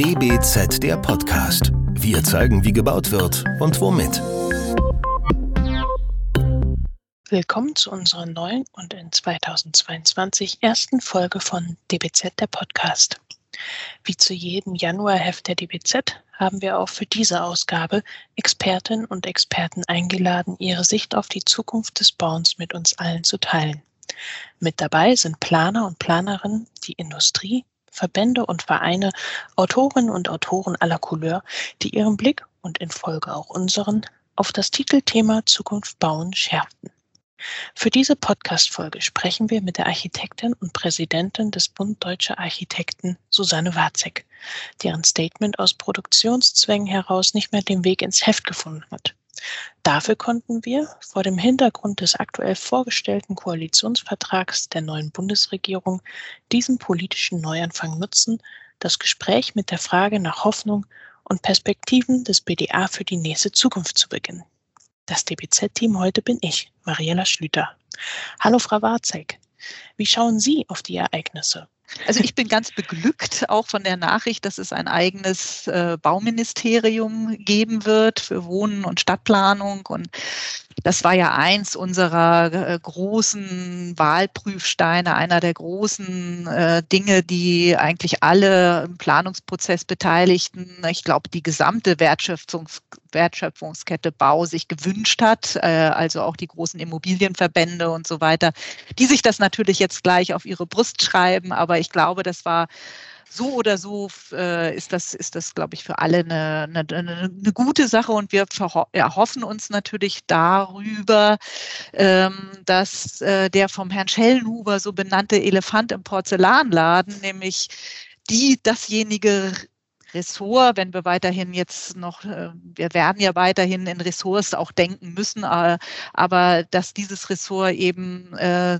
DBZ der Podcast. Wir zeigen, wie gebaut wird und womit. Willkommen zu unserer neuen und in 2022 ersten Folge von DBZ der Podcast. Wie zu jedem Januarheft der DBZ haben wir auch für diese Ausgabe Expertinnen und Experten eingeladen, ihre Sicht auf die Zukunft des Bauens mit uns allen zu teilen. Mit dabei sind Planer und Planerinnen, die Industrie, Verbände und Vereine, Autorinnen und Autoren aller Couleur, die ihren Blick und in Folge auch unseren auf das Titelthema Zukunft bauen schärften. Für diese Podcast-Folge sprechen wir mit der Architektin und Präsidentin des Bund Deutscher Architekten, Susanne Warzek, deren Statement aus Produktionszwängen heraus nicht mehr den Weg ins Heft gefunden hat. Dafür konnten wir vor dem Hintergrund des aktuell vorgestellten Koalitionsvertrags der neuen Bundesregierung diesen politischen Neuanfang nutzen, das Gespräch mit der Frage nach Hoffnung und Perspektiven des BDA für die nächste Zukunft zu beginnen. Das DBZ-Team heute bin ich, Mariella Schlüter. Hallo, Frau Warzek. Wie schauen Sie auf die Ereignisse? Also ich bin ganz beglückt auch von der Nachricht, dass es ein eigenes äh, Bauministerium geben wird für Wohnen und Stadtplanung. Und das war ja eins unserer äh, großen Wahlprüfsteine, einer der großen äh, Dinge, die eigentlich alle im Planungsprozess Beteiligten, ich glaube, die gesamte Wertschöpfungs Wertschöpfungskette Bau sich gewünscht hat, äh, also auch die großen Immobilienverbände und so weiter, die sich das natürlich jetzt gleich auf ihre Brust schreiben. Aber ich glaube, das war so oder so äh, ist das, ist das, glaube ich, für alle eine, eine, eine gute Sache und wir erhoffen uns natürlich darüber, ähm, dass äh, der vom Herrn Schellenhuber so benannte Elefant im Porzellanladen, nämlich die dasjenige Ressort, wenn wir weiterhin jetzt noch, äh, wir werden ja weiterhin in Ressorts auch denken müssen, äh, aber dass dieses Ressort eben äh,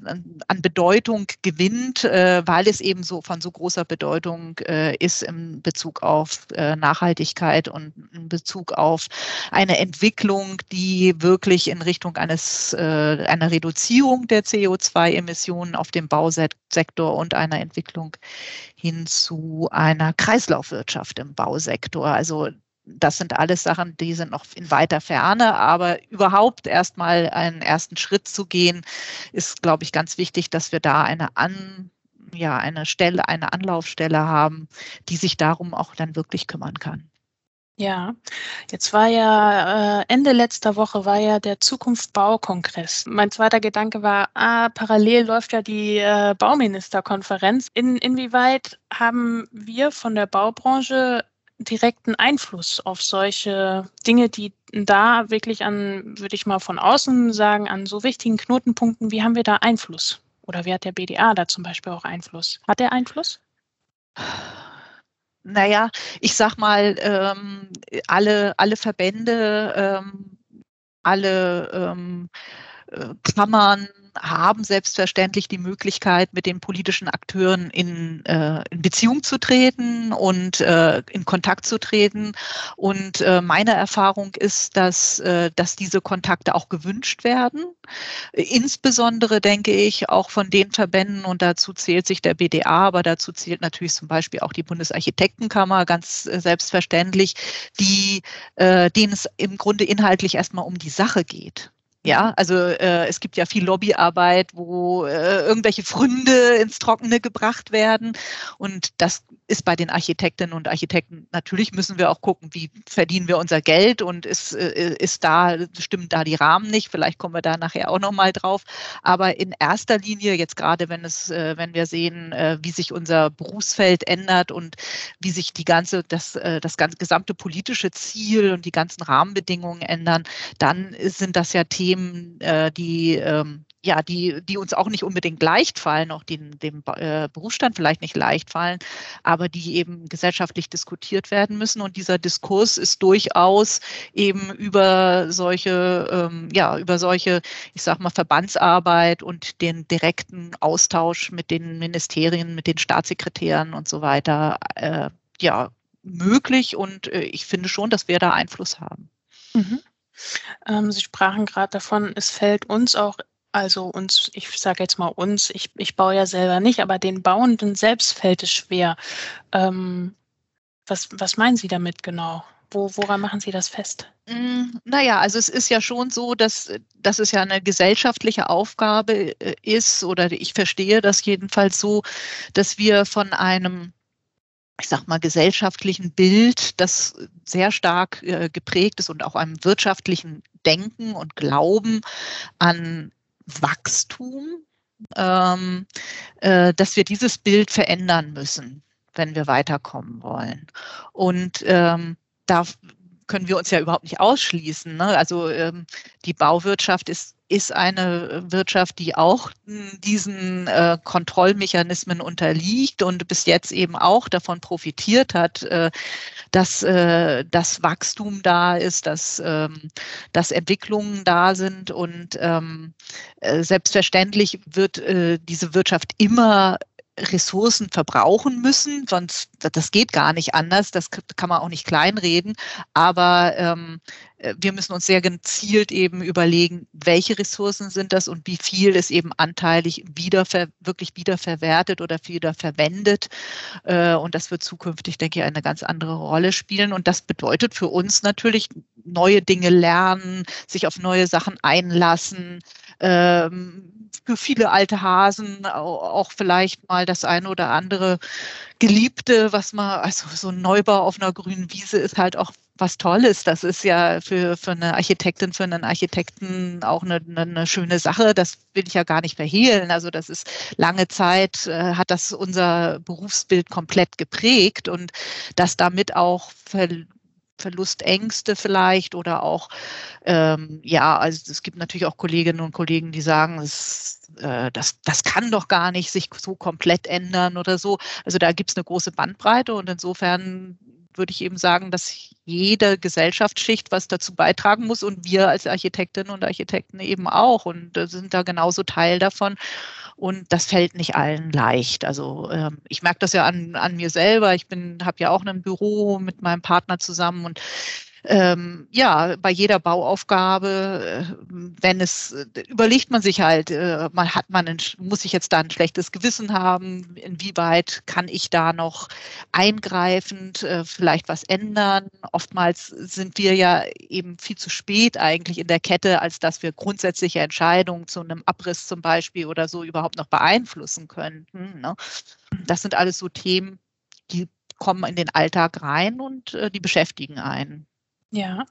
an Bedeutung gewinnt, weil es eben so von so großer Bedeutung ist in Bezug auf Nachhaltigkeit und in Bezug auf eine Entwicklung, die wirklich in Richtung eines, einer Reduzierung der CO2-Emissionen auf dem Bausektor und einer Entwicklung hin zu einer Kreislaufwirtschaft im Bausektor. Also das sind alles Sachen, die sind noch in weiter Ferne, aber überhaupt erstmal einen ersten Schritt zu gehen, ist, glaube ich, ganz wichtig, dass wir da eine an ja, eine Stelle, eine Anlaufstelle haben, die sich darum auch dann wirklich kümmern kann. Ja, jetzt war ja äh, Ende letzter Woche war ja der Zukunft Baukongress. Mein zweiter Gedanke war, ah, parallel läuft ja die äh, Bauministerkonferenz. In, inwieweit haben wir von der Baubranche direkten Einfluss auf solche Dinge, die da wirklich an, würde ich mal von außen sagen, an so wichtigen Knotenpunkten, wie haben wir da Einfluss? Oder wie hat der BDA da zum Beispiel auch Einfluss? Hat er Einfluss? Naja, ich sag mal, ähm, alle, alle Verbände, ähm, alle ähm, äh, Kammern, haben selbstverständlich die Möglichkeit, mit den politischen Akteuren in, äh, in Beziehung zu treten und äh, in Kontakt zu treten. Und äh, meine Erfahrung ist, dass, äh, dass diese Kontakte auch gewünscht werden. Insbesondere denke ich auch von den Verbänden, und dazu zählt sich der BDA, aber dazu zählt natürlich zum Beispiel auch die Bundesarchitektenkammer ganz äh, selbstverständlich, die, äh, denen es im Grunde inhaltlich erstmal um die Sache geht. Ja, also äh, es gibt ja viel Lobbyarbeit, wo äh, irgendwelche Fründe ins Trockene gebracht werden. Und das ist bei den Architektinnen und Architekten, natürlich müssen wir auch gucken, wie verdienen wir unser Geld und ist, äh, ist da, stimmen da die Rahmen nicht. Vielleicht kommen wir da nachher auch nochmal drauf. Aber in erster Linie, jetzt gerade wenn es, äh, wenn wir sehen, äh, wie sich unser Berufsfeld ändert und wie sich die ganze, das, das ganze gesamte politische Ziel und die ganzen Rahmenbedingungen ändern, dann sind das ja Themen, die ähm, ja, die, die uns auch nicht unbedingt leicht fallen, auch den, dem äh, Berufsstand vielleicht nicht leicht fallen, aber die eben gesellschaftlich diskutiert werden müssen. Und dieser Diskurs ist durchaus eben über solche, ähm, ja, über solche, ich sag mal, Verbandsarbeit und den direkten Austausch mit den Ministerien, mit den Staatssekretären und so weiter, äh, ja, möglich. Und äh, ich finde schon, dass wir da Einfluss haben. Mhm. Ähm, Sie sprachen gerade davon, es fällt uns auch, also uns, ich sage jetzt mal uns, ich, ich baue ja selber nicht, aber den Bauenden selbst fällt es schwer. Ähm, was, was meinen Sie damit genau? Wo, woran machen Sie das fest? Mm, naja, also es ist ja schon so, dass, dass es ja eine gesellschaftliche Aufgabe äh, ist, oder ich verstehe das jedenfalls so, dass wir von einem ich sag mal, gesellschaftlichen Bild, das sehr stark äh, geprägt ist und auch einem wirtschaftlichen Denken und Glauben an Wachstum, ähm, äh, dass wir dieses Bild verändern müssen, wenn wir weiterkommen wollen. Und ähm, da können wir uns ja überhaupt nicht ausschließen. Ne? Also ähm, die Bauwirtschaft ist ist eine Wirtschaft, die auch diesen äh, Kontrollmechanismen unterliegt und bis jetzt eben auch davon profitiert hat, äh, dass äh, das Wachstum da ist, dass, ähm, dass Entwicklungen da sind und ähm, äh, selbstverständlich wird äh, diese Wirtschaft immer Ressourcen verbrauchen müssen, sonst das geht gar nicht anders, das kann man auch nicht kleinreden, aber ähm, äh, wir müssen uns sehr gezielt eben überlegen, welche Ressourcen sind das und wie viel ist eben anteilig wieder wirklich wiederverwertet oder wiederverwendet. Äh, und das wird zukünftig, denke ich, eine ganz andere Rolle spielen. Und das bedeutet für uns natürlich neue Dinge lernen, sich auf neue Sachen einlassen, ähm, für viele alte Hasen auch vielleicht mal das eine oder andere Geliebte, was man, also so ein Neubau auf einer grünen Wiese ist halt auch was Tolles. Das ist ja für, für eine Architektin, für einen Architekten auch eine, eine schöne Sache. Das will ich ja gar nicht verhehlen. Also das ist lange Zeit, äh, hat das unser Berufsbild komplett geprägt und dass damit auch Verlustängste vielleicht oder auch, ähm, ja, also es gibt natürlich auch Kolleginnen und Kollegen, die sagen, es, äh, das, das kann doch gar nicht sich so komplett ändern oder so. Also da gibt es eine große Bandbreite und insofern würde ich eben sagen, dass jede Gesellschaftsschicht was dazu beitragen muss und wir als Architektinnen und Architekten eben auch und sind da genauso Teil davon. Und das fällt nicht allen leicht. Also ähm, ich merke das ja an, an mir selber. Ich bin, habe ja auch ein Büro mit meinem Partner zusammen und ähm, ja, bei jeder Bauaufgabe, äh, wenn es, äh, überlegt man sich halt, äh, man hat man, ein, muss ich jetzt da ein schlechtes Gewissen haben? Inwieweit kann ich da noch eingreifend äh, vielleicht was ändern? Oftmals sind wir ja eben viel zu spät eigentlich in der Kette, als dass wir grundsätzliche Entscheidungen zu einem Abriss zum Beispiel oder so überhaupt noch beeinflussen könnten. Ne? Das sind alles so Themen, die kommen in den Alltag rein und äh, die beschäftigen einen. Ja.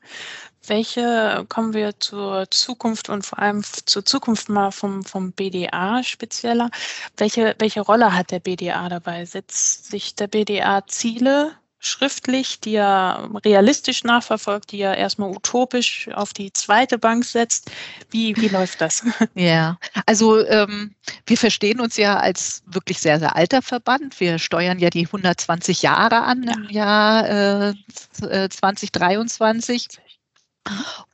Welche kommen wir zur Zukunft und vor allem zur Zukunft mal vom, vom BDA spezieller. Welche, welche Rolle hat der BDA dabei? Setzt sich der BDA Ziele schriftlich, die er realistisch nachverfolgt, die er erstmal utopisch auf die zweite Bank setzt. Wie, wie läuft das? Ja, also ähm, wir verstehen uns ja als wirklich sehr, sehr alter Verband. Wir steuern ja die 120 Jahre an ja. im Jahr äh, 2023.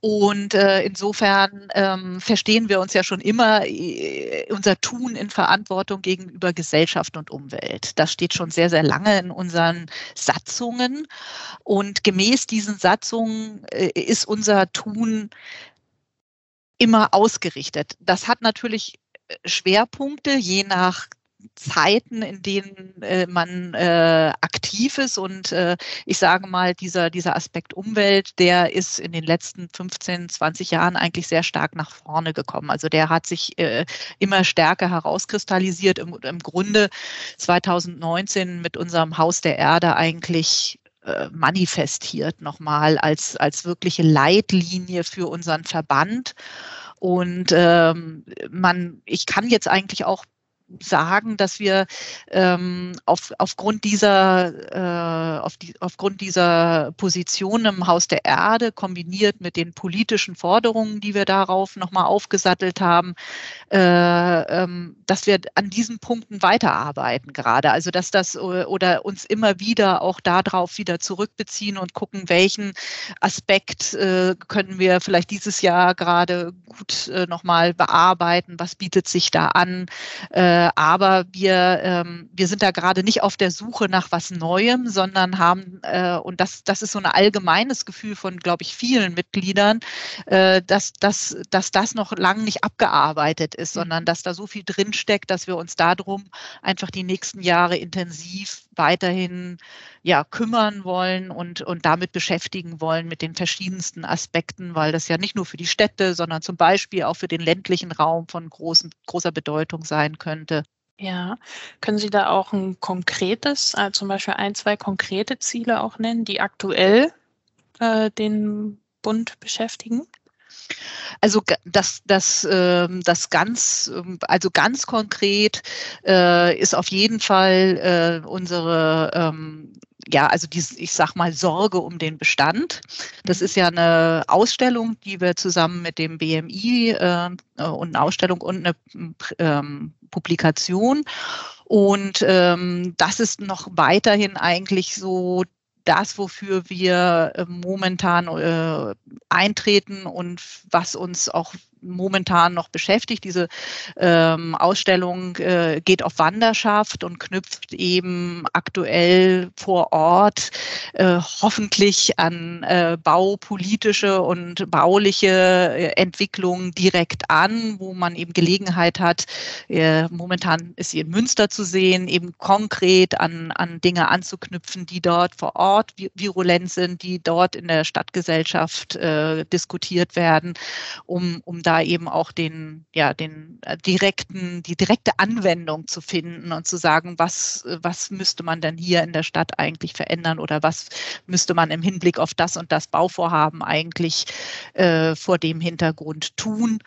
Und äh, insofern ähm, verstehen wir uns ja schon immer äh, unser Tun in Verantwortung gegenüber Gesellschaft und Umwelt. Das steht schon sehr, sehr lange in unseren Satzungen. Und gemäß diesen Satzungen äh, ist unser Tun immer ausgerichtet. Das hat natürlich äh, Schwerpunkte, je nach Zeiten, in denen äh, man äh, aktiv ist. Und äh, ich sage mal, dieser, dieser Aspekt Umwelt, der ist in den letzten 15, 20 Jahren eigentlich sehr stark nach vorne gekommen. Also der hat sich äh, immer stärker herauskristallisiert. Im, Im Grunde 2019 mit unserem Haus der Erde eigentlich äh, manifestiert nochmal als, als wirkliche Leitlinie für unseren Verband. Und ähm, man, ich kann jetzt eigentlich auch sagen, dass wir ähm, auf, aufgrund dieser äh, auf die, aufgrund dieser Position im Haus der Erde kombiniert mit den politischen Forderungen, die wir darauf nochmal aufgesattelt haben, äh, ähm, dass wir an diesen Punkten weiterarbeiten gerade. Also dass das oder uns immer wieder auch darauf wieder zurückbeziehen und gucken, welchen Aspekt äh, können wir vielleicht dieses Jahr gerade gut äh, nochmal bearbeiten, was bietet sich da an äh, äh, aber wir, ähm, wir sind da gerade nicht auf der Suche nach was Neuem, sondern haben, äh, und das, das ist so ein allgemeines Gefühl von, glaube ich, vielen Mitgliedern, äh, dass, dass, dass das noch lang nicht abgearbeitet ist, mhm. sondern dass da so viel drinsteckt, dass wir uns darum einfach die nächsten Jahre intensiv weiterhin ja, kümmern wollen und, und damit beschäftigen wollen mit den verschiedensten Aspekten, weil das ja nicht nur für die Städte, sondern zum Beispiel auch für den ländlichen Raum von großen, großer Bedeutung sein könnte. Ja, können Sie da auch ein konkretes, äh, zum Beispiel ein, zwei konkrete Ziele auch nennen, die aktuell äh, den Bund beschäftigen? Also das, das, ähm, das ganz, ähm, also ganz konkret äh, ist auf jeden Fall äh, unsere ähm, ja, also die, ich sag mal, Sorge um den Bestand. Das ist ja eine Ausstellung, die wir zusammen mit dem BMI äh, und eine Ausstellung und eine ähm, Publikation. Und ähm, das ist noch weiterhin eigentlich so das, wofür wir äh, momentan äh, eintreten und was uns auch momentan noch beschäftigt. Diese ähm, Ausstellung äh, geht auf Wanderschaft und knüpft eben aktuell vor Ort äh, hoffentlich an äh, baupolitische und bauliche äh, Entwicklungen direkt an, wo man eben Gelegenheit hat, äh, momentan ist sie in Münster zu sehen, eben konkret an, an Dinge anzuknüpfen, die dort vor Ort virulent sind, die dort in der Stadtgesellschaft äh, diskutiert werden, um, um da eben auch den, ja, den äh, direkten, die direkte Anwendung zu finden und zu sagen, was, was müsste man denn hier in der Stadt eigentlich verändern oder was müsste man im Hinblick auf das und das Bauvorhaben eigentlich äh, vor dem Hintergrund tun.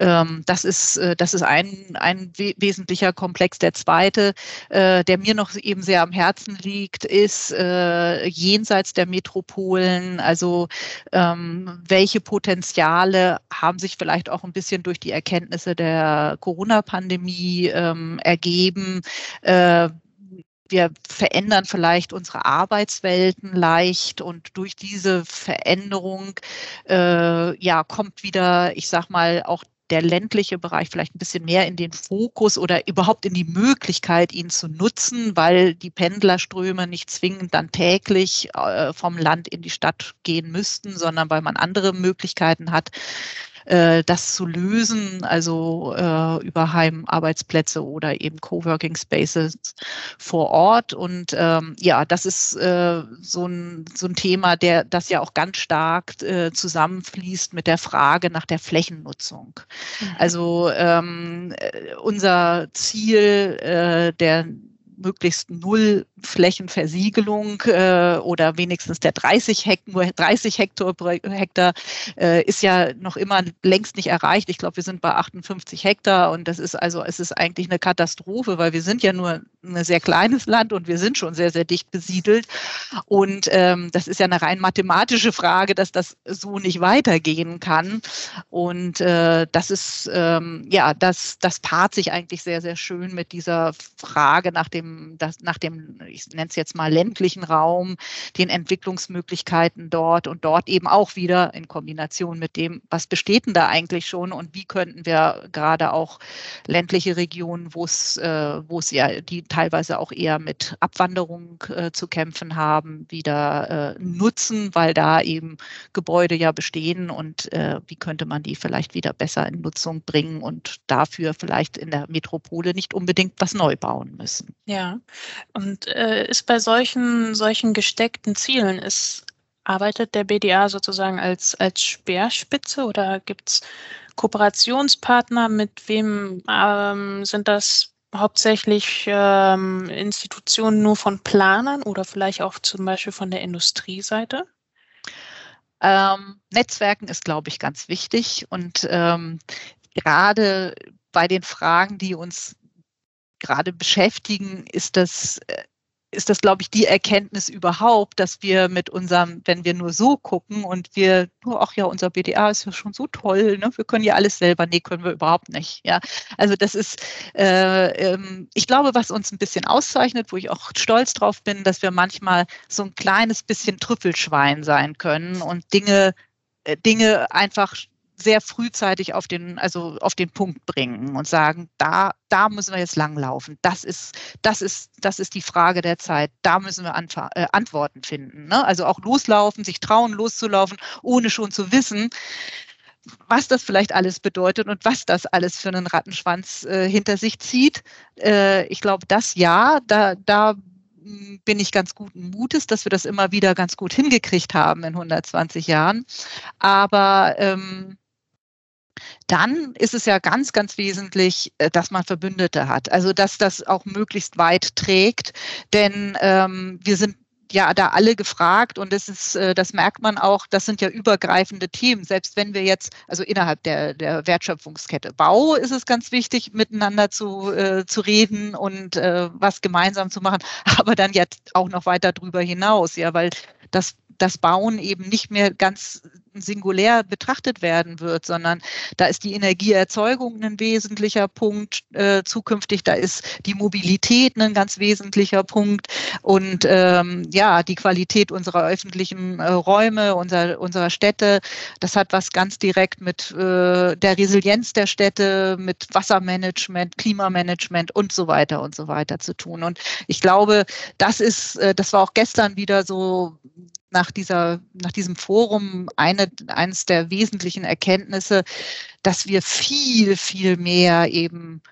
Ähm, das ist, äh, das ist ein, ein we wesentlicher Komplex. Der zweite, äh, der mir noch eben sehr am Herzen liegt, ist äh, jenseits der Metropolen, also ähm, welche Potenziale haben sich vielleicht auch ein bisschen durch die Erkenntnisse der Corona-Pandemie ähm, ergeben. Äh, wir verändern vielleicht unsere Arbeitswelten leicht und durch diese Veränderung äh, ja kommt wieder, ich sag mal, auch der ländliche Bereich vielleicht ein bisschen mehr in den Fokus oder überhaupt in die Möglichkeit, ihn zu nutzen, weil die Pendlerströme nicht zwingend dann täglich äh, vom Land in die Stadt gehen müssten, sondern weil man andere Möglichkeiten hat, äh, das zu lösen, also äh, über Heimarbeitsplätze oder eben Coworking Spaces vor Ort. Und ähm, ja, das ist äh, so, ein, so ein Thema, der das ja auch ganz stark äh, zusammenfließt mit der Frage nach der Flächennutzung. Mhm. Also ähm, äh, unser Ziel äh, der möglichst null Flächenversiegelung äh, oder wenigstens der 30 Hektar, nur 30 Hektar, Hektar äh, ist ja noch immer längst nicht erreicht. Ich glaube, wir sind bei 58 Hektar und das ist also, es ist eigentlich eine Katastrophe, weil wir sind ja nur ein sehr kleines Land und wir sind schon sehr, sehr dicht besiedelt. Und ähm, das ist ja eine rein mathematische Frage, dass das so nicht weitergehen kann. Und äh, das ist, ähm, ja, das, das paart sich eigentlich sehr, sehr schön mit dieser Frage nach dem, das, nach dem, ich nenne es jetzt mal ländlichen Raum, den Entwicklungsmöglichkeiten dort und dort eben auch wieder in Kombination mit dem, was besteht denn da eigentlich schon und wie könnten wir gerade auch ländliche Regionen, wo es, äh, wo es ja die teilweise auch eher mit Abwanderung äh, zu kämpfen haben, wieder äh, nutzen, weil da eben Gebäude ja bestehen und äh, wie könnte man die vielleicht wieder besser in Nutzung bringen und dafür vielleicht in der Metropole nicht unbedingt was neu bauen müssen. Ja, und äh, ist bei solchen, solchen gesteckten Zielen, ist, arbeitet der BDA sozusagen als, als Speerspitze oder gibt es Kooperationspartner? Mit wem ähm, sind das hauptsächlich ähm, Institutionen nur von Planern oder vielleicht auch zum Beispiel von der Industrieseite? Ähm, Netzwerken ist, glaube ich, ganz wichtig und ähm, gerade bei den Fragen, die uns gerade beschäftigen, ist das äh, ist das, glaube ich, die Erkenntnis überhaupt, dass wir mit unserem, wenn wir nur so gucken und wir, oh, ach ja, unser BDA ist ja schon so toll, ne? wir können ja alles selber, nee, können wir überhaupt nicht. Ja, also das ist, äh, ähm, ich glaube, was uns ein bisschen auszeichnet, wo ich auch stolz drauf bin, dass wir manchmal so ein kleines bisschen Trüffelschwein sein können und Dinge, äh, Dinge einfach sehr frühzeitig auf den, also auf den Punkt bringen und sagen, da, da müssen wir jetzt langlaufen. Das ist, das ist, das ist die Frage der Zeit. Da müssen wir äh, Antworten finden. Ne? Also auch loslaufen, sich trauen, loszulaufen, ohne schon zu wissen, was das vielleicht alles bedeutet und was das alles für einen Rattenschwanz äh, hinter sich zieht. Äh, ich glaube, das ja, da, da hm, bin ich ganz guten Mutes, dass wir das immer wieder ganz gut hingekriegt haben in 120 Jahren. Aber ähm, dann ist es ja ganz, ganz wesentlich, äh, dass man Verbündete hat. Also dass das auch möglichst weit trägt. Denn ähm, wir sind ja da alle gefragt und das ist, äh, das merkt man auch, das sind ja übergreifende Themen. Selbst wenn wir jetzt, also innerhalb der, der Wertschöpfungskette Bau ist es ganz wichtig, miteinander zu, äh, zu reden und äh, was gemeinsam zu machen, aber dann jetzt auch noch weiter drüber hinaus, ja, weil das das Bauen eben nicht mehr ganz singulär betrachtet werden wird, sondern da ist die Energieerzeugung ein wesentlicher Punkt äh, zukünftig, da ist die Mobilität ein ganz wesentlicher Punkt und ähm, ja, die Qualität unserer öffentlichen äh, Räume, unserer, unserer Städte, das hat was ganz direkt mit äh, der Resilienz der Städte, mit Wassermanagement, Klimamanagement und so weiter und so weiter zu tun. Und ich glaube, das ist, äh, das war auch gestern wieder so nach, dieser, nach diesem Forum eine, eines der wesentlichen Erkenntnisse, dass wir viel, viel mehr eben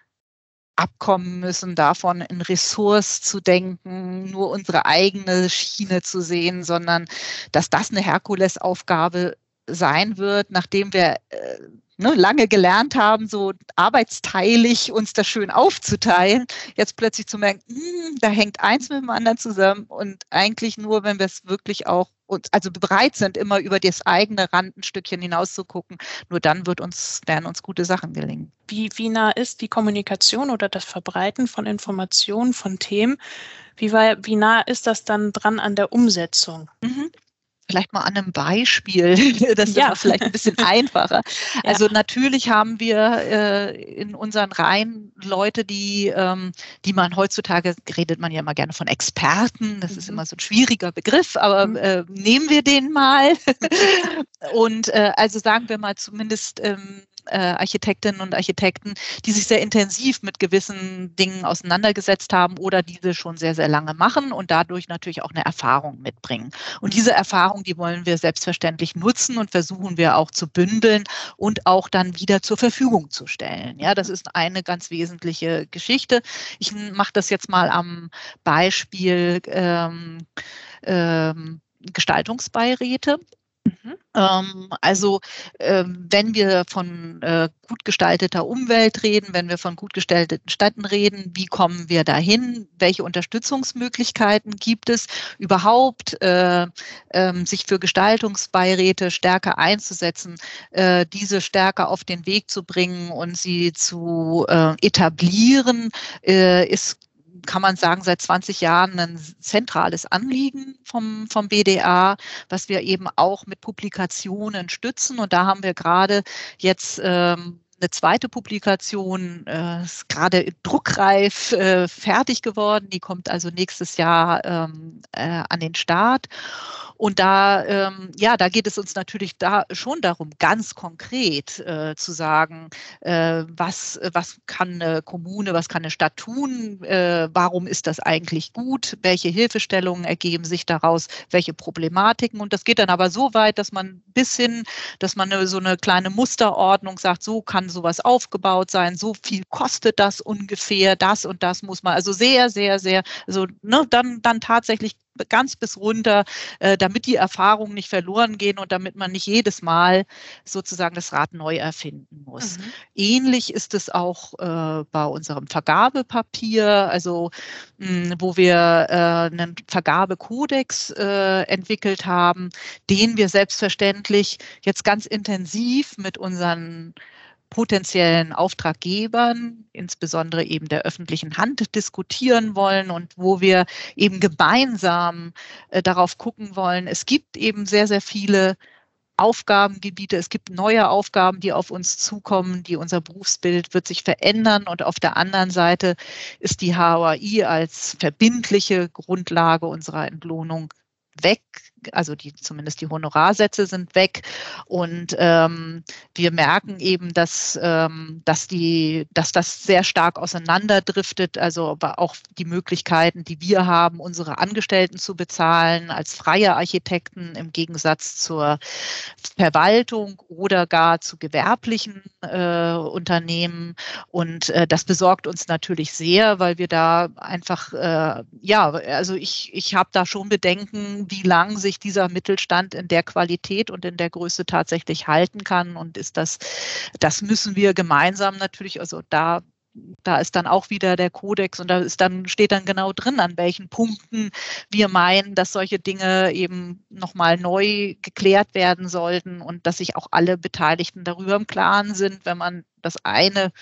abkommen müssen, davon in Ressource zu denken, nur unsere eigene Schiene zu sehen, sondern dass das eine Herkulesaufgabe sein wird, nachdem wir äh, ne, lange gelernt haben, so arbeitsteilig uns das schön aufzuteilen, jetzt plötzlich zu merken, mh, hm, da hängt eins mit dem anderen zusammen und eigentlich nur, wenn wir es wirklich auch uns, also bereit sind, immer über das eigene Randenstückchen hinaus zu gucken, nur dann wird uns, werden uns gute Sachen gelingen. Wie, wie nah ist die Kommunikation oder das Verbreiten von Informationen, von Themen? Wie, war, wie nah ist das dann dran an der Umsetzung? Mhm vielleicht mal an einem Beispiel, das ist ja. vielleicht ein bisschen einfacher. Ja. Also natürlich haben wir äh, in unseren Reihen Leute, die, ähm, die man heutzutage, redet man ja immer gerne von Experten, das mhm. ist immer so ein schwieriger Begriff, aber mhm. äh, nehmen wir den mal. Und äh, also sagen wir mal zumindest ähm, äh, Architektinnen und Architekten, die sich sehr intensiv mit gewissen Dingen auseinandergesetzt haben oder diese schon sehr, sehr lange machen und dadurch natürlich auch eine Erfahrung mitbringen. Und diese Erfahrung, die wollen wir selbstverständlich nutzen und versuchen wir auch zu bündeln und auch dann wieder zur Verfügung zu stellen. Ja, das ist eine ganz wesentliche Geschichte. Ich mache das jetzt mal am Beispiel ähm, ähm, Gestaltungsbeiräte. Mhm. Ähm, also ähm, wenn wir von äh, gut gestalteter Umwelt reden, wenn wir von gut gestalteten Städten reden, wie kommen wir dahin? Welche Unterstützungsmöglichkeiten gibt es überhaupt, äh, ähm, sich für Gestaltungsbeiräte stärker einzusetzen, äh, diese stärker auf den Weg zu bringen und sie zu äh, etablieren, äh, ist kann man sagen, seit 20 Jahren ein zentrales Anliegen vom, vom BDA, was wir eben auch mit Publikationen stützen. Und da haben wir gerade jetzt ähm, eine zweite Publikation äh, ist gerade druckreif äh, fertig geworden. Die kommt also nächstes Jahr ähm, äh, an den Start. Und da, ähm, ja, da geht es uns natürlich da schon darum, ganz konkret äh, zu sagen, äh, was, was kann eine Kommune, was kann eine Stadt tun, äh, warum ist das eigentlich gut, welche Hilfestellungen ergeben sich daraus, welche Problematiken. Und das geht dann aber so weit, dass man bis hin, dass man so eine kleine Musterordnung sagt, so kann sowas aufgebaut sein, so viel kostet das ungefähr, das und das muss man, also sehr, sehr, sehr, also ne, dann, dann tatsächlich ganz bis runter, äh, damit die Erfahrungen nicht verloren gehen und damit man nicht jedes Mal sozusagen das Rad neu erfinden muss. Mhm. Ähnlich ist es auch äh, bei unserem Vergabepapier, also mh, wo wir äh, einen Vergabekodex äh, entwickelt haben, den wir selbstverständlich jetzt ganz intensiv mit unseren potenziellen Auftraggebern, insbesondere eben der öffentlichen Hand, diskutieren wollen und wo wir eben gemeinsam äh, darauf gucken wollen. Es gibt eben sehr, sehr viele Aufgabengebiete, es gibt neue Aufgaben, die auf uns zukommen, die unser Berufsbild wird sich verändern. Und auf der anderen Seite ist die HOI als verbindliche Grundlage unserer Entlohnung weg also die zumindest die Honorarsätze sind weg. Und ähm, wir merken eben, dass, ähm, dass, die, dass das sehr stark auseinanderdriftet. Also aber auch die Möglichkeiten, die wir haben, unsere Angestellten zu bezahlen als freie Architekten im Gegensatz zur Verwaltung oder gar zu gewerblichen äh, Unternehmen. Und äh, das besorgt uns natürlich sehr, weil wir da einfach, äh, ja, also ich, ich habe da schon Bedenken, wie lang sich dieser Mittelstand in der Qualität und in der Größe tatsächlich halten kann. Und ist das, das müssen wir gemeinsam natürlich, also da da ist dann auch wieder der Kodex und da ist dann, steht dann genau drin, an welchen Punkten wir meinen, dass solche Dinge eben nochmal neu geklärt werden sollten und dass sich auch alle Beteiligten darüber im Klaren sind, wenn man das eine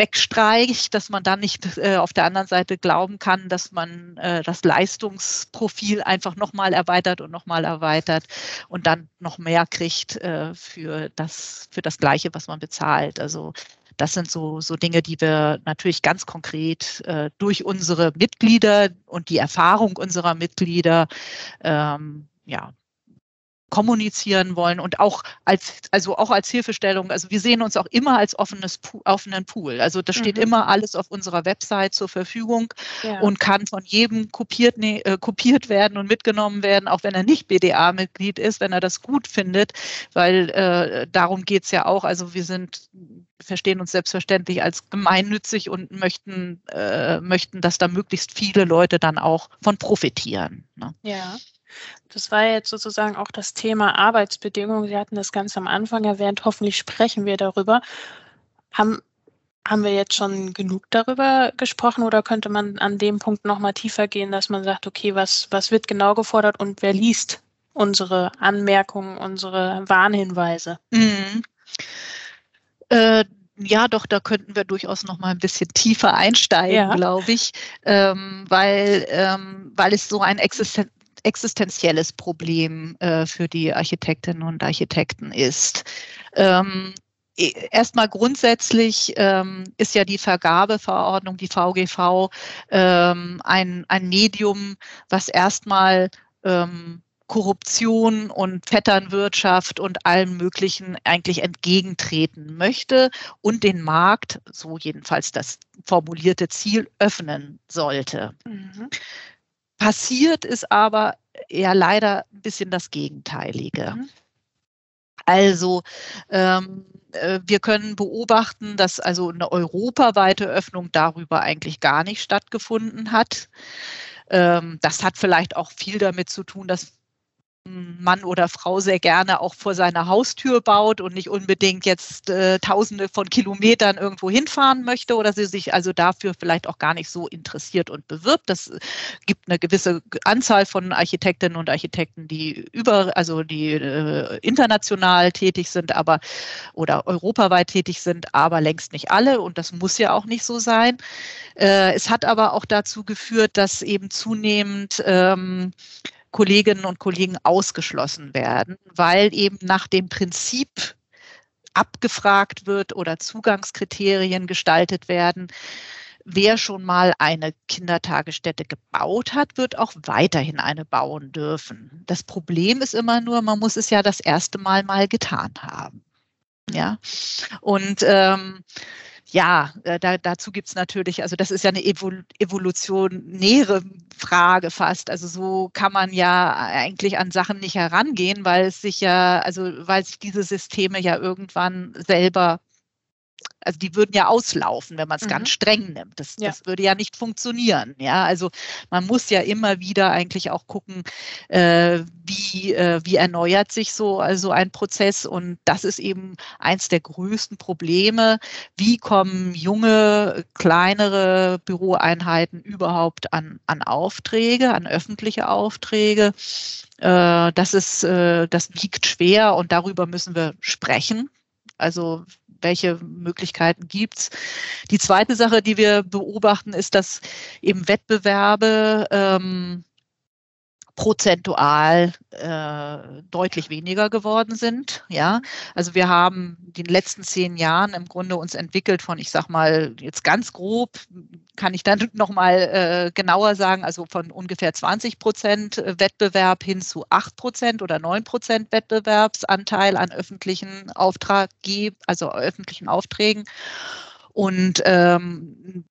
wegstreicht, dass man dann nicht äh, auf der anderen Seite glauben kann, dass man äh, das Leistungsprofil einfach nochmal erweitert und nochmal erweitert und dann noch mehr kriegt äh, für, das, für das Gleiche, was man bezahlt. Also das sind so, so Dinge, die wir natürlich ganz konkret äh, durch unsere Mitglieder und die Erfahrung unserer Mitglieder ähm, ja, kommunizieren wollen und auch als, also auch als Hilfestellung. Also wir sehen uns auch immer als offenes, offenen Pool. Also das steht mhm. immer alles auf unserer Website zur Verfügung ja. und kann von jedem kopiert, ne, äh, kopiert werden und mitgenommen werden, auch wenn er nicht BDA-Mitglied ist, wenn er das gut findet, weil äh, darum geht es ja auch. Also wir sind verstehen uns selbstverständlich als gemeinnützig und möchten, äh, möchten, dass da möglichst viele Leute dann auch von profitieren. Ne? Ja. Das war jetzt sozusagen auch das Thema Arbeitsbedingungen. Sie hatten das ganz am Anfang erwähnt. Hoffentlich sprechen wir darüber. Haben, haben wir jetzt schon genug darüber gesprochen oder könnte man an dem Punkt nochmal tiefer gehen, dass man sagt, okay, was, was wird genau gefordert und wer liest unsere Anmerkungen, unsere Warnhinweise? Mhm. Äh, ja, doch, da könnten wir durchaus noch mal ein bisschen tiefer einsteigen, ja. glaube ich, ähm, weil, ähm, weil es so ein Existen existenzielles Problem äh, für die Architektinnen und Architekten ist. Ähm, e, Erstmal grundsätzlich ähm, ist ja die Vergabeverordnung, die VGV, ähm, ein, ein Medium, was erstmal ähm, Korruption und Vetternwirtschaft und allem Möglichen eigentlich entgegentreten möchte und den Markt, so jedenfalls das formulierte Ziel, öffnen sollte. Mhm. Passiert ist aber eher leider ein bisschen das Gegenteilige. Mhm. Also ähm, äh, wir können beobachten, dass also eine europaweite Öffnung darüber eigentlich gar nicht stattgefunden hat. Ähm, das hat vielleicht auch viel damit zu tun, dass Mann oder Frau sehr gerne auch vor seiner Haustür baut und nicht unbedingt jetzt äh, tausende von Kilometern irgendwo hinfahren möchte oder sie sich also dafür vielleicht auch gar nicht so interessiert und bewirbt. Das gibt eine gewisse Anzahl von Architektinnen und Architekten, die über, also die äh, international tätig sind, aber oder europaweit tätig sind, aber längst nicht alle und das muss ja auch nicht so sein. Äh, es hat aber auch dazu geführt, dass eben zunehmend ähm, Kolleginnen und Kollegen ausgeschlossen werden, weil eben nach dem Prinzip abgefragt wird oder Zugangskriterien gestaltet werden. Wer schon mal eine Kindertagesstätte gebaut hat, wird auch weiterhin eine bauen dürfen. Das Problem ist immer nur, man muss es ja das erste Mal mal getan haben. Ja, und ähm, ja, äh, da, dazu gibt es natürlich, also das ist ja eine Evol evolutionäre Frage fast. Also so kann man ja eigentlich an Sachen nicht herangehen, weil es sich ja, also weil sich diese Systeme ja irgendwann selber also die würden ja auslaufen, wenn man es mhm. ganz streng nimmt. Das, ja. das, würde ja nicht funktionieren. Ja, also man muss ja immer wieder eigentlich auch gucken, äh, wie, äh, wie erneuert sich so also ein Prozess. Und das ist eben eins der größten Probleme. Wie kommen junge, kleinere Büroeinheiten überhaupt an, an Aufträge, an öffentliche Aufträge? Äh, das ist, äh, das wiegt schwer und darüber müssen wir sprechen. Also welche Möglichkeiten gibt's? Die zweite Sache, die wir beobachten, ist, dass eben Wettbewerbe ähm, prozentual äh, deutlich weniger geworden sind. Ja, also wir haben in den letzten zehn Jahren im Grunde uns entwickelt von, ich sag mal jetzt ganz grob, kann ich dann noch mal äh, genauer sagen, also von ungefähr 20 Prozent Wettbewerb hin zu 8 Prozent oder 9 Prozent Wettbewerbsanteil an öffentlichen Auftragge also öffentlichen Aufträgen. Und ähm,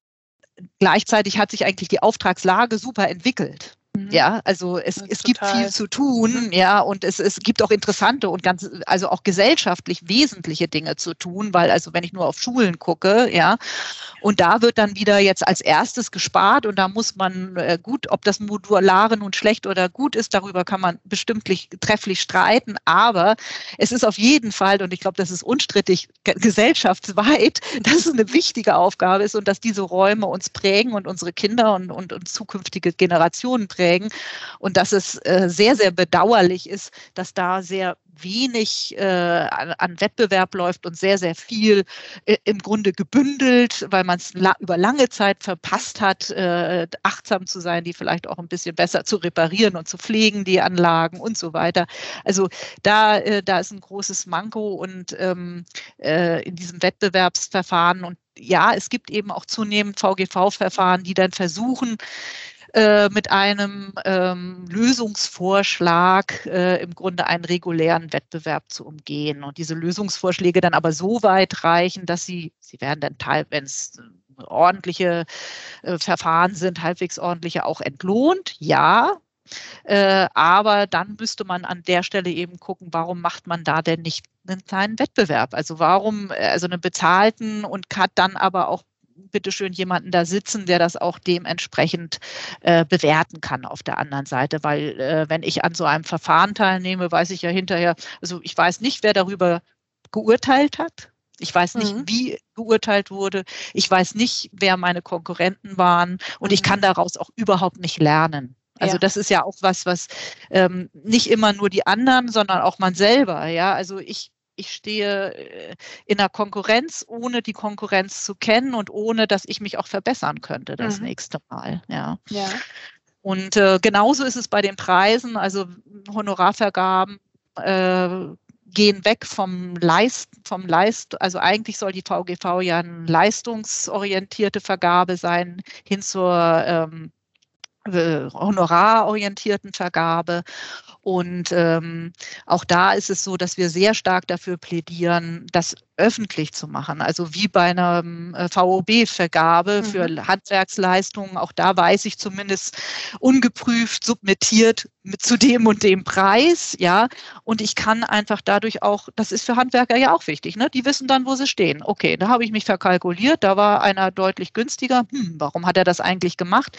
gleichzeitig hat sich eigentlich die Auftragslage super entwickelt. Mhm. Ja, also es, es gibt viel zu tun, mhm. ja, und es, es gibt auch interessante und ganz, also auch gesellschaftlich wesentliche Dinge zu tun, weil also wenn ich nur auf Schulen gucke, ja, und da wird dann wieder jetzt als erstes gespart und da muss man äh, gut, ob das Modulare nun schlecht oder gut ist, darüber kann man bestimmtlich trefflich streiten, aber es ist auf jeden Fall, und ich glaube, das ist unstrittig gesellschaftsweit, dass es eine wichtige Aufgabe ist und dass diese Räume uns prägen und unsere Kinder und, und, und zukünftige Generationen prägen prägen und dass es äh, sehr, sehr bedauerlich ist, dass da sehr wenig äh, an, an, Wettbewerb läuft und sehr, sehr viel äh, im Grunde gebündelt, weil man es la über lange Zeit verpasst hat, äh, achtsam zu sein, die vielleicht auch ein bisschen besser zu reparieren und zu pflegen, die Anlagen und so weiter. Also da, äh, da ist ein großes Manko und ähm, äh, in diesem Wettbewerbsverfahren und ja, es gibt eben auch zunehmend VGV-Verfahren, die dann versuchen, äh, mit einem ähm, Lösungsvorschlag äh, im Grunde einen regulären Wettbewerb zu umgehen. Und diese Lösungsvorschläge dann aber so weit reichen, dass sie, sie werden dann teil, wenn es ordentliche äh, Verfahren sind, halbwegs ordentliche, auch entlohnt, ja. Äh, aber dann müsste man an der Stelle eben gucken, warum macht man da denn nicht einen kleinen Wettbewerb? Also warum, äh, also einen bezahlten und hat dann aber auch bitteschön jemanden da sitzen, der das auch dementsprechend äh, bewerten kann auf der anderen Seite. Weil äh, wenn ich an so einem Verfahren teilnehme, weiß ich ja hinterher, also ich weiß nicht, wer darüber geurteilt hat. Ich weiß nicht, mhm. wie geurteilt wurde. Ich weiß nicht, wer meine Konkurrenten waren. Und mhm. ich kann daraus auch überhaupt nicht lernen. Also ja. das ist ja auch was, was ähm, nicht immer nur die anderen, sondern auch man selber. Ja, also ich ich stehe äh, in einer Konkurrenz, ohne die Konkurrenz zu kennen und ohne, dass ich mich auch verbessern könnte das mhm. nächste Mal. Ja. ja. Und äh, genauso ist es bei den Preisen, also Honorarvergaben. Äh, gehen weg vom Leist, vom Leist, also eigentlich soll die VGV ja eine leistungsorientierte Vergabe sein, hin zur ähm, äh, honorarorientierten Vergabe. Und ähm, auch da ist es so, dass wir sehr stark dafür plädieren, das öffentlich zu machen. Also wie bei einer äh, VOB-Vergabe mhm. für Handwerksleistungen. Auch da weiß ich zumindest ungeprüft, submittiert mit zu dem und dem Preis. Ja, und ich kann einfach dadurch auch, das ist für Handwerker ja auch wichtig, ne? die wissen dann, wo sie stehen. Okay, da habe ich mich verkalkuliert, da war einer deutlich günstiger. Hm, warum hat er das eigentlich gemacht?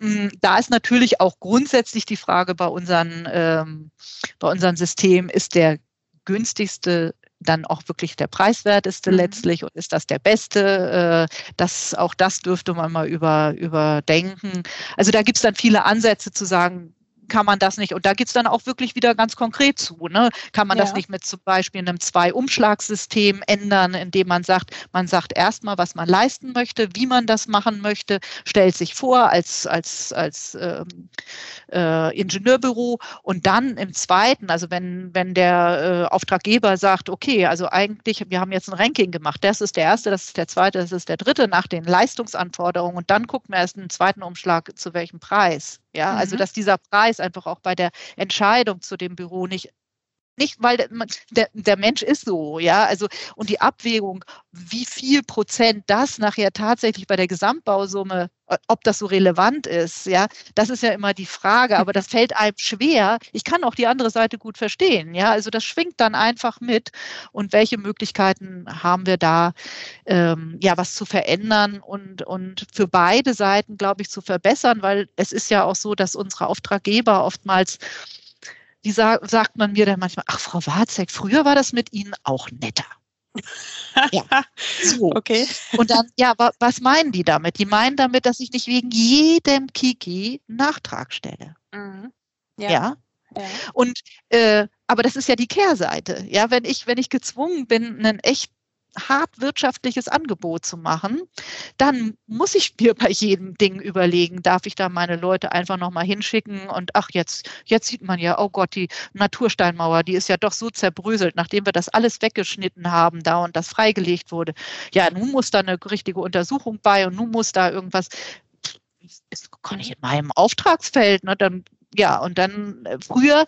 Hm, da ist natürlich auch grundsätzlich die Frage bei unseren, ähm, bei unserem System, ist der günstigste dann auch wirklich der preiswerteste mhm. letztlich und ist das der beste? Äh, das, auch das dürfte man mal über, überdenken. Also da gibt es dann viele Ansätze zu sagen, kann man das nicht, und da geht es dann auch wirklich wieder ganz konkret zu, ne? kann man ja. das nicht mit zum Beispiel einem Zwei-Umschlagssystem ändern, indem man sagt, man sagt erstmal, was man leisten möchte, wie man das machen möchte, stellt sich vor als, als, als ähm, äh, Ingenieurbüro und dann im zweiten, also wenn, wenn der äh, Auftraggeber sagt, okay, also eigentlich, wir haben jetzt ein Ranking gemacht, das ist der erste, das ist der zweite, das ist der dritte nach den Leistungsanforderungen und dann gucken wir erst einen zweiten Umschlag, zu welchem Preis. Ja, also mhm. also dass dieser Preis einfach auch bei der Entscheidung zu dem Büro nicht nicht, weil der, der Mensch ist so, ja, also und die Abwägung, wie viel Prozent das nachher tatsächlich bei der Gesamtbausumme, ob das so relevant ist, ja, das ist ja immer die Frage, aber das fällt einem schwer. Ich kann auch die andere Seite gut verstehen, ja, also das schwingt dann einfach mit und welche Möglichkeiten haben wir da, ähm, ja, was zu verändern und, und für beide Seiten, glaube ich, zu verbessern, weil es ist ja auch so, dass unsere Auftraggeber oftmals die sa sagt man mir dann manchmal, ach Frau Warzek, früher war das mit Ihnen auch netter. Ja. So. Okay. Und dann, ja, wa was meinen die damit? Die meinen damit, dass ich nicht wegen jedem Kiki Nachtrag stelle. Mhm. Ja. ja. ja. Und äh, aber das ist ja die Kehrseite. Ja, wenn ich, wenn ich gezwungen bin, einen echt hart wirtschaftliches Angebot zu machen, dann muss ich mir bei jedem Ding überlegen, darf ich da meine Leute einfach nochmal hinschicken und ach, jetzt, jetzt sieht man ja, oh Gott, die Natursteinmauer, die ist ja doch so zerbröselt, nachdem wir das alles weggeschnitten haben da und das freigelegt wurde. Ja, nun muss da eine richtige Untersuchung bei und nun muss da irgendwas, ist gar nicht in meinem Auftragsfeld, ne, dann ja, und dann äh, früher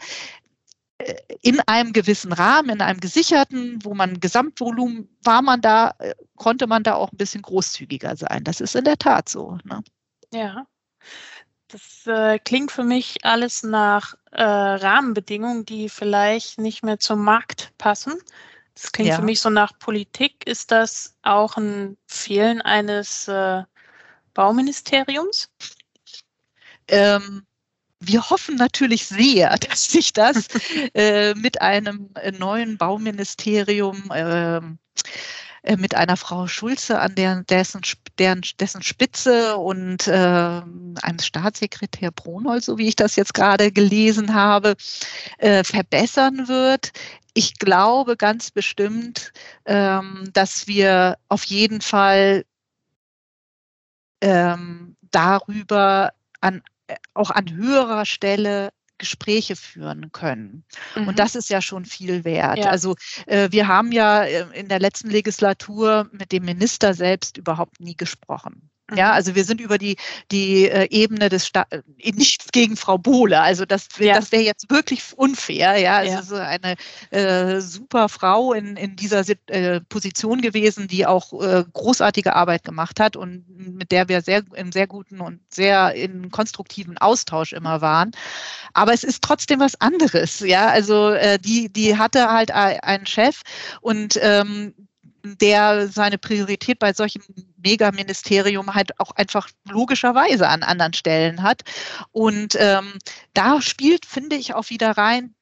in einem gewissen Rahmen, in einem gesicherten, wo man Gesamtvolumen war man da, äh, konnte man da auch ein bisschen großzügiger sein. Das ist in der Tat so. Ne? Ja. Das äh, klingt für mich alles nach äh, Rahmenbedingungen, die vielleicht nicht mehr zum Markt passen. Das klingt ja. für mich so nach Politik. Ist das auch ein Fehlen eines äh, Bauministeriums? Ähm, wir hoffen natürlich sehr, dass sich das äh, mit einem neuen Bauministerium, ähm, äh, mit einer Frau Schulze an der, dessen, deren, dessen Spitze und äh, einem Staatssekretär Bronold, so wie ich das jetzt gerade gelesen habe, äh, verbessern wird. Ich glaube ganz bestimmt, ähm, dass wir auf jeden Fall ähm, darüber an auch an höherer Stelle Gespräche führen können. Mhm. Und das ist ja schon viel wert. Ja. Also äh, wir haben ja äh, in der letzten Legislatur mit dem Minister selbst überhaupt nie gesprochen. Ja, mhm. also wir sind über die, die äh, Ebene des Sta äh, nichts gegen Frau Bohle. Also das, ja. das wäre jetzt wirklich unfair. Ja, es ja. ist eine äh, super Frau in, in dieser äh, Position gewesen, die auch äh, großartige Arbeit gemacht hat und mit der wir sehr im sehr guten und sehr in konstruktiven Austausch immer waren. Aber es ist trotzdem was anderes. Ja, also äh, die, die hatte halt einen Chef und ähm, der seine Priorität bei solchem Megaministerium halt auch einfach logischerweise an anderen Stellen hat. Und ähm, da spielt, finde ich, auch wieder rein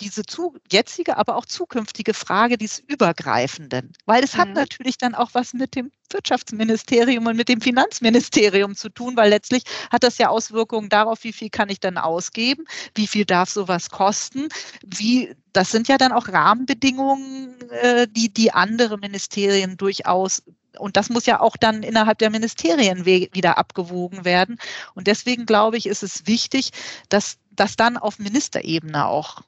diese zu, jetzige, aber auch zukünftige Frage des Übergreifenden. Weil es mhm. hat natürlich dann auch was mit dem Wirtschaftsministerium und mit dem Finanzministerium zu tun, weil letztlich hat das ja Auswirkungen darauf, wie viel kann ich dann ausgeben, wie viel darf sowas kosten, wie, das sind ja dann auch Rahmenbedingungen, äh, die, die andere Ministerien durchaus und das muss ja auch dann innerhalb der Ministerien wieder abgewogen werden. Und deswegen glaube ich, ist es wichtig, dass das dann auf Ministerebene auch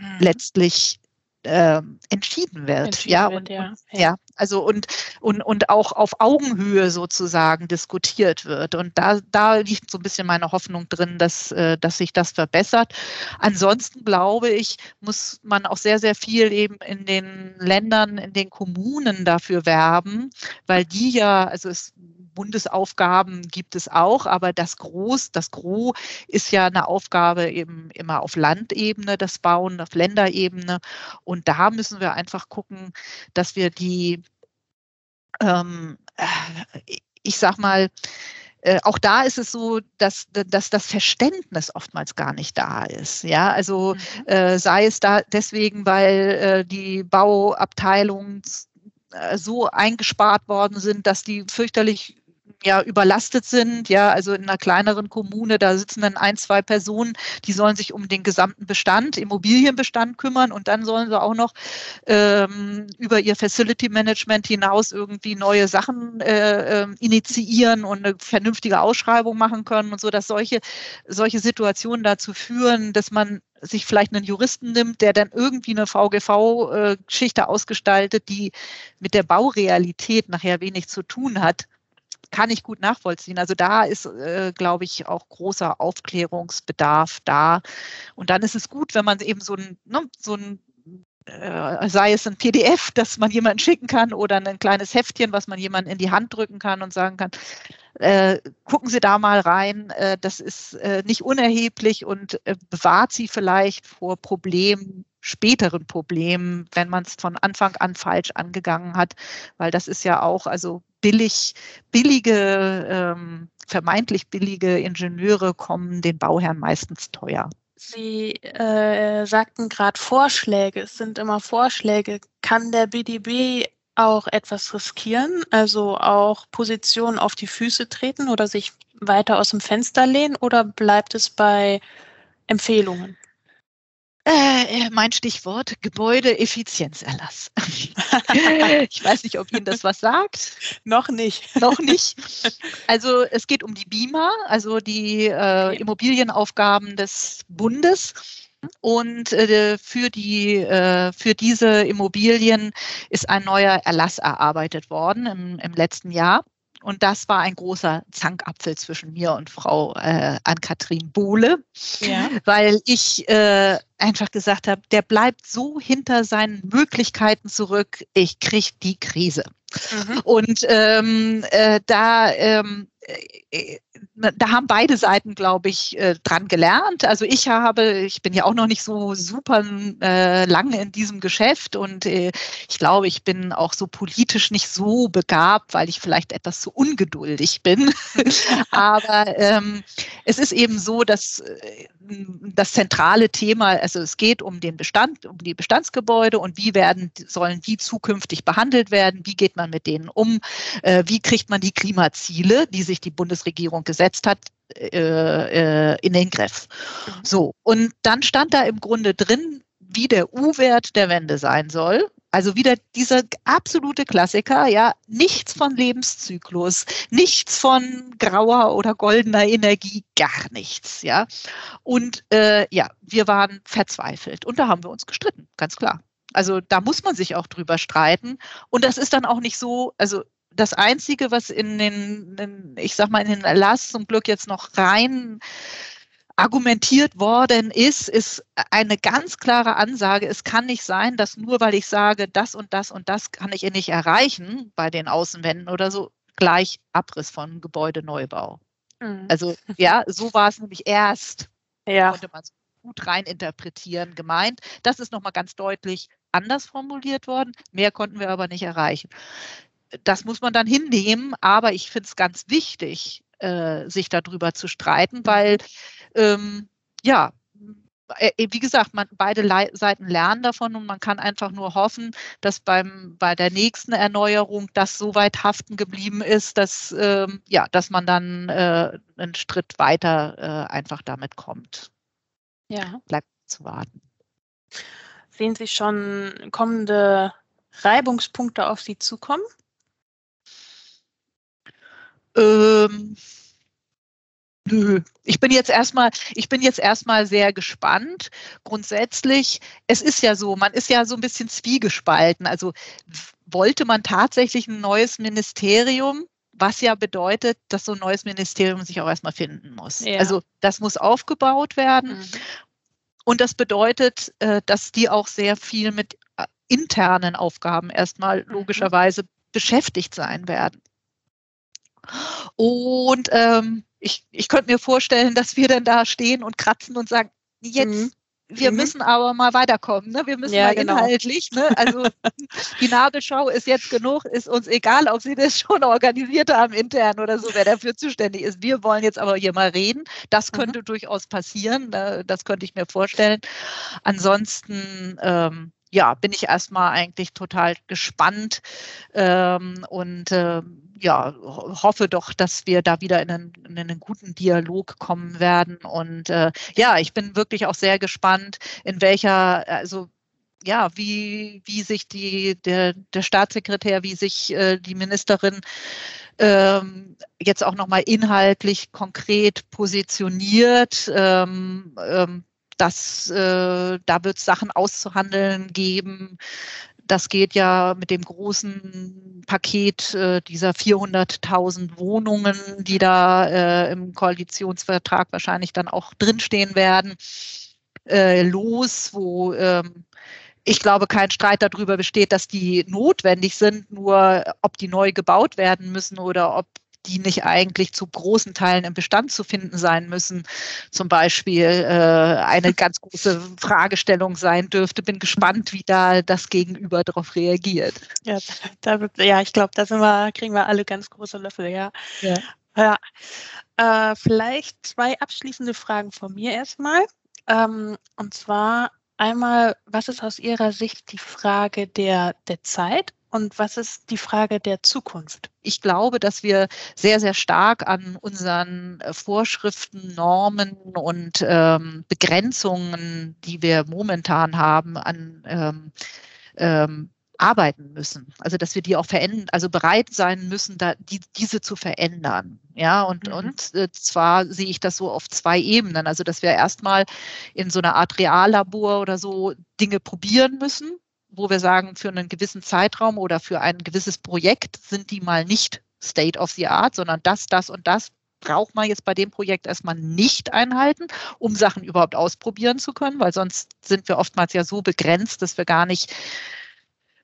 mhm. letztlich äh, entschieden wird. Entschieden ja, wird, und, ja. Und, ja, also und, und, und auch auf Augenhöhe sozusagen diskutiert wird. Und da, da liegt so ein bisschen meine Hoffnung drin, dass, äh, dass sich das verbessert. Ansonsten glaube ich, muss man auch sehr, sehr viel eben in den Ländern, in den Kommunen dafür werben, weil die ja, also es Bundesaufgaben gibt es auch, aber das Groß, das Gros ist ja eine Aufgabe eben immer auf Landebene, das Bauen, auf Länderebene. Und da müssen wir einfach gucken, dass wir die, ähm, äh, ich sag mal, äh, auch da ist es so, dass, dass das Verständnis oftmals gar nicht da ist. Ja, also mhm. äh, sei es da deswegen, weil äh, die Bauabteilungen äh, so eingespart worden sind, dass die fürchterlich ja überlastet sind. Ja, also in einer kleineren Kommune, da sitzen dann ein, zwei Personen, die sollen sich um den gesamten Bestand, Immobilienbestand kümmern und dann sollen sie auch noch ähm, über ihr Facility Management hinaus irgendwie neue Sachen äh, äh, initiieren und eine vernünftige Ausschreibung machen können und so, dass solche, solche Situationen dazu führen, dass man sich vielleicht einen Juristen nimmt, der dann irgendwie eine VGV-Geschichte äh, ausgestaltet, die mit der Baurealität nachher wenig zu tun hat kann ich gut nachvollziehen. Also da ist, äh, glaube ich, auch großer Aufklärungsbedarf da. Und dann ist es gut, wenn man eben so ein, ne, so ein äh, sei es ein PDF, das man jemandem schicken kann oder ein kleines Heftchen, was man jemandem in die Hand drücken kann und sagen kann, äh, gucken Sie da mal rein, äh, das ist äh, nicht unerheblich und bewahrt Sie vielleicht vor Problemen, späteren Problemen, wenn man es von Anfang an falsch angegangen hat, weil das ist ja auch, also billig, billige, ähm, vermeintlich billige Ingenieure kommen den Bauherren meistens teuer. Sie äh, sagten gerade Vorschläge, es sind immer Vorschläge. Kann der BDB auch etwas riskieren, also auch Positionen auf die Füße treten oder sich weiter aus dem Fenster lehnen oder bleibt es bei Empfehlungen? Äh, mein Stichwort Gebäudeeffizienzerlass. ich weiß nicht, ob Ihnen das was sagt. Noch nicht. Noch nicht. Also es geht um die BIMA, also die äh, Immobilienaufgaben des Bundes. Und äh, für, die, äh, für diese Immobilien ist ein neuer Erlass erarbeitet worden im, im letzten Jahr. Und das war ein großer Zankapfel zwischen mir und Frau äh, Ann-Kathrin Bohle, ja. weil ich äh, einfach gesagt habe, der bleibt so hinter seinen Möglichkeiten zurück, ich kriege die Krise. Mhm. Und ähm, äh, da ähm, äh, da haben beide Seiten, glaube ich, äh, dran gelernt. Also ich habe, ich bin ja auch noch nicht so super äh, lange in diesem Geschäft und äh, ich glaube, ich bin auch so politisch nicht so begabt, weil ich vielleicht etwas zu ungeduldig bin. Aber ähm, es ist eben so, dass äh, das zentrale Thema, also es geht um den Bestand, um die Bestandsgebäude und wie werden, sollen die zukünftig behandelt werden, wie geht man mit denen um, äh, wie kriegt man die Klimaziele, die sich die Bundesregierung gesetzt hat, äh, äh, in den Griff. Mhm. So, und dann stand da im Grunde drin, wie der U-Wert der Wende sein soll. Also wieder dieser absolute Klassiker, ja, nichts von Lebenszyklus, nichts von grauer oder goldener Energie, gar nichts, ja. Und äh, ja, wir waren verzweifelt und da haben wir uns gestritten, ganz klar. Also da muss man sich auch drüber streiten. Und das ist dann auch nicht so, also das Einzige, was in den, in, ich sag mal, in den Erlass zum Glück jetzt noch rein argumentiert worden ist, ist eine ganz klare Ansage. Es kann nicht sein, dass nur weil ich sage, das und das und das kann ich nicht erreichen bei den Außenwänden oder so, gleich Abriss von Gebäudeneubau. Mhm. Also ja, so war es nämlich erst. Ja. Konnte man es gut rein interpretieren, gemeint. Das ist nochmal ganz deutlich anders formuliert worden. Mehr konnten wir aber nicht erreichen das muss man dann hinnehmen, aber ich finde es ganz wichtig, äh, sich darüber zu streiten, weil ähm, ja, äh, äh, wie gesagt, man, beide Le Seiten lernen davon und man kann einfach nur hoffen, dass beim, bei der nächsten Erneuerung das so weit haften geblieben ist, dass, ähm, ja, dass man dann äh, einen Schritt weiter äh, einfach damit kommt. Ja. Bleibt zu warten. Sehen Sie schon kommende Reibungspunkte auf Sie zukommen? Ähm, nö. Ich bin jetzt erstmal, ich bin jetzt erstmal sehr gespannt. Grundsätzlich, es ist ja so, man ist ja so ein bisschen zwiegespalten. Also wollte man tatsächlich ein neues Ministerium? was ja bedeutet, dass so ein neues Ministerium sich auch erstmal finden muss. Ja. Also das muss aufgebaut werden. Mhm. Und das bedeutet, äh, dass die auch sehr viel mit äh, internen Aufgaben erstmal mhm. logischerweise beschäftigt sein werden. Und ähm, ich, ich könnte mir vorstellen, dass wir dann da stehen und kratzen und sagen, jetzt, mhm. wir mhm. müssen aber mal weiterkommen. Ne? Wir müssen ja, mal genau. inhaltlich. Ne? Also die Nabelschau ist jetzt genug, ist uns egal, ob Sie das schon organisiert haben intern oder so, wer dafür zuständig ist. Wir wollen jetzt aber hier mal reden. Das mhm. könnte mhm. durchaus passieren. Ne? Das könnte ich mir vorstellen. Ansonsten ähm, ja, bin ich erstmal eigentlich total gespannt ähm, und äh, ja, hoffe doch, dass wir da wieder in einen, in einen guten Dialog kommen werden. Und äh, ja, ich bin wirklich auch sehr gespannt, in welcher, also ja, wie, wie sich die, der, der Staatssekretär, wie sich äh, die Ministerin ähm, jetzt auch nochmal inhaltlich konkret positioniert. Ähm, ähm, das, äh, da wird Sachen auszuhandeln geben. Das geht ja mit dem großen Paket äh, dieser 400.000 Wohnungen, die da äh, im Koalitionsvertrag wahrscheinlich dann auch drinstehen werden, äh, los, wo ähm, ich glaube, kein Streit darüber besteht, dass die notwendig sind, nur ob die neu gebaut werden müssen oder ob die nicht eigentlich zu großen Teilen im Bestand zu finden sein müssen, zum Beispiel äh, eine ganz große Fragestellung sein dürfte. Bin gespannt, wie da das Gegenüber darauf reagiert. Ja, da ja ich glaube, da sind wir, kriegen wir alle ganz große Löffel, ja. Ja. ja. Äh, vielleicht zwei abschließende Fragen von mir erstmal. Ähm, und zwar einmal, was ist aus Ihrer Sicht die Frage der, der Zeit Und was ist die Frage der Zukunft? Ich glaube, dass wir sehr, sehr stark an unseren äh, Vorschriften, Normen und ähm, Begrenzungen, die wir momentan haben, an ähm, ähm, arbeiten müssen. Also dass wir die auch verändern, also bereit sein müssen, da die, diese zu verändern. Ja, und, mhm. und äh, zwar sehe ich das so auf zwei Ebenen. Also dass wir erstmal in so einer Art Reallabor oder so Dinge probieren müssen, wo wir sagen, für einen gewissen Zeitraum oder für ein gewisses Projekt sind die mal nicht State of the Art, sondern das, das und das braucht man jetzt bei dem Projekt erstmal nicht einhalten, um Sachen überhaupt ausprobieren zu können, weil sonst sind wir oftmals ja so begrenzt, dass wir gar nicht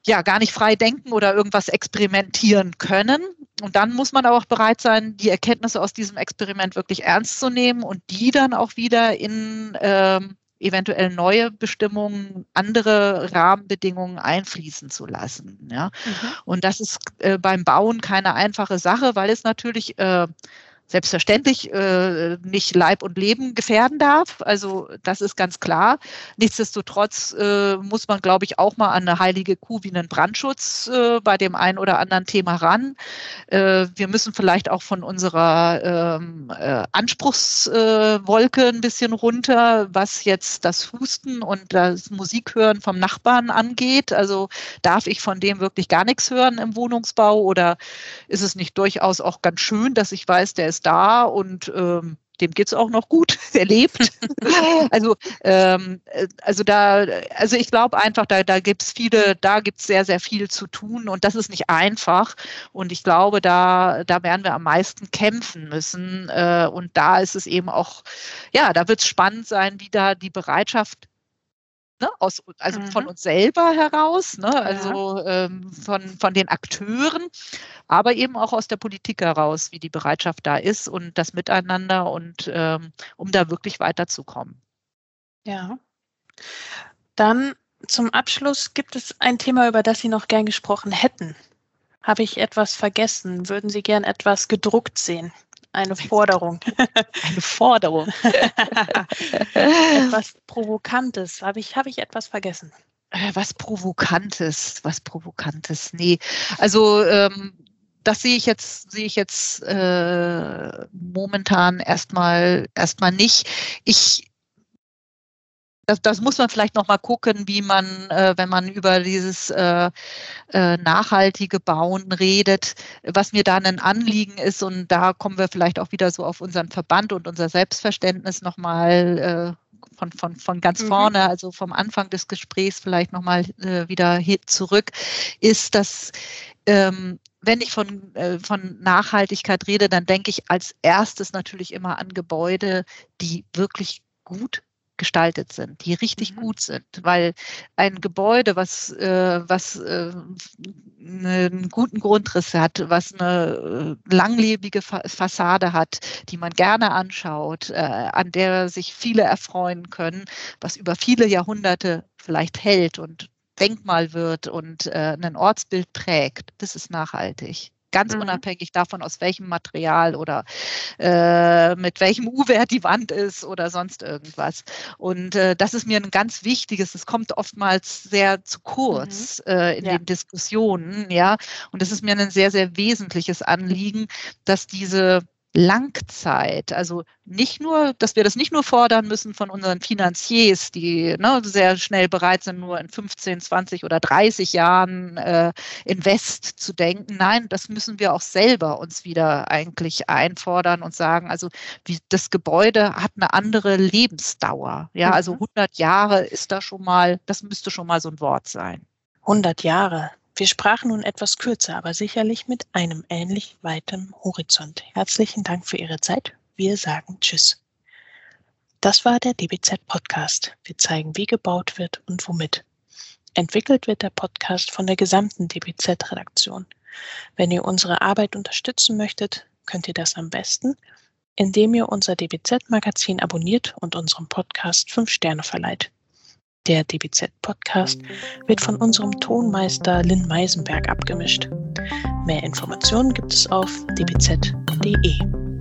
ja gar nicht frei denken oder irgendwas experimentieren können. Und dann muss man aber auch bereit sein, die Erkenntnisse aus diesem Experiment wirklich ernst zu nehmen und die dann auch wieder in ähm, eventuell neue Bestimmungen, andere Rahmenbedingungen einfließen zu lassen. Ja? Mhm. Und das ist äh, beim Bauen keine einfache Sache, weil es natürlich äh, selbstverständlich äh, nicht Leib und Leben gefährden darf. Also das ist ganz klar. Nichtsdestotrotz äh, muss man, glaube ich, auch mal an eine heilige Kuh wie einen Brandschutz äh, bei dem einen oder anderen Thema ran. Äh, wir müssen vielleicht auch von unserer ähm, äh, Anspruchswolke ein bisschen runter, was jetzt das Husten und das Musikhören vom Nachbarn angeht. Also darf ich von dem wirklich gar nichts hören im Wohnungsbau oder ist es nicht durchaus auch ganz schön, dass ich weiß, der ist ist da und ähm, dem geht es auch noch gut, er lebt. also, ähm, äh, also da, also ich glaube einfach, da, da gibt es viele, da gibt es sehr, sehr viel zu tun und das ist nicht einfach. Und ich glaube, da, da werden wir am meisten kämpfen müssen. Äh, und da ist es eben auch, ja, da wird es spannend sein, wie da die Bereitschaft Ne, aus, also mhm. von uns selber heraus, ne, also ja. ähm, von, von den Akteuren, aber eben auch aus der Politik heraus, wie die Bereitschaft da ist und das Miteinander und ähm, um da wirklich weiterzukommen. Ja. Dann zum Abschluss gibt es ein Thema, über das Sie noch gern gesprochen hätten. Habe ich etwas vergessen? Würden Sie gern etwas gedruckt sehen? Eine Forderung. Eine Forderung. etwas Provokantes. Habe ich, habe ich etwas vergessen? Äh, was Provokantes, was Provokantes. Nee. Also ähm, das sehe ich jetzt, sehe ich jetzt äh, momentan erstmal erstmal nicht. Ich das, das muss man vielleicht noch mal gucken, wie man, äh, wenn man über dieses äh, äh, nachhaltige Bauen redet, was mir da ein Anliegen ist. Und da kommen wir vielleicht auch wieder so auf unseren Verband und unser Selbstverständnis noch mal äh, von, von, von ganz mhm. vorne, also vom Anfang des Gesprächs vielleicht noch mal äh, wieder zurück, ist, dass ähm, wenn ich von, äh, von Nachhaltigkeit rede, dann denke ich als erstes natürlich immer an Gebäude, die wirklich gut gestaltet sind, die richtig mhm. gut sind, weil ein Gebäude, was, äh, was äh, einen guten Grundriss hat, was eine äh, langlebige Fa Fassade hat, die man gerne anschaut, äh, an der sich viele erfreuen können, was über viele Jahrhunderte vielleicht hält und Denkmal wird und äh, ein Ortsbild prägt, das ist nachhaltig ganz mhm. unabhängig davon, aus welchem Material oder äh, mit welchem U-Wert die Wand ist oder sonst irgendwas. Und äh, das ist mir ein ganz wichtiges, es kommt oftmals sehr zu kurz mhm. äh, in ja. den Diskussionen, ja. Und es ist mir ein sehr, sehr wesentliches Anliegen, dass diese Langzeit. Also nicht nur, dass wir das nicht nur fordern müssen von unseren Finanziers, die ne, sehr schnell bereit sind, nur in 15, 20 oder 30 Jahren äh, Invest zu denken. Nein, das müssen wir auch selber uns wieder eigentlich einfordern und sagen, also wie, das Gebäude hat eine andere Lebensdauer. Ja, also 100 mhm. Jahre ist da schon mal, das müsste schon mal so ein Wort sein. 100 Jahre. Wir sprachen nun etwas kürzer, aber sicherlich mit einem ähnlich weiten Horizont. Herzlichen Dank für Ihre Zeit. Wir sagen Tschüss. Das war der DBZ Podcast. Wir zeigen, wie gebaut wird und womit. Entwickelt wird der Podcast von der gesamten DBZ-Redaktion. Wenn ihr unsere Arbeit unterstützen möchtet, könnt ihr das am besten, indem ihr unser DBZ-Magazin abonniert und unserem Podcast fünf Sterne verleiht. Der DBZ-Podcast wird von unserem Tonmeister Lynn Meisenberg abgemischt. Mehr Informationen gibt es auf dbz.de.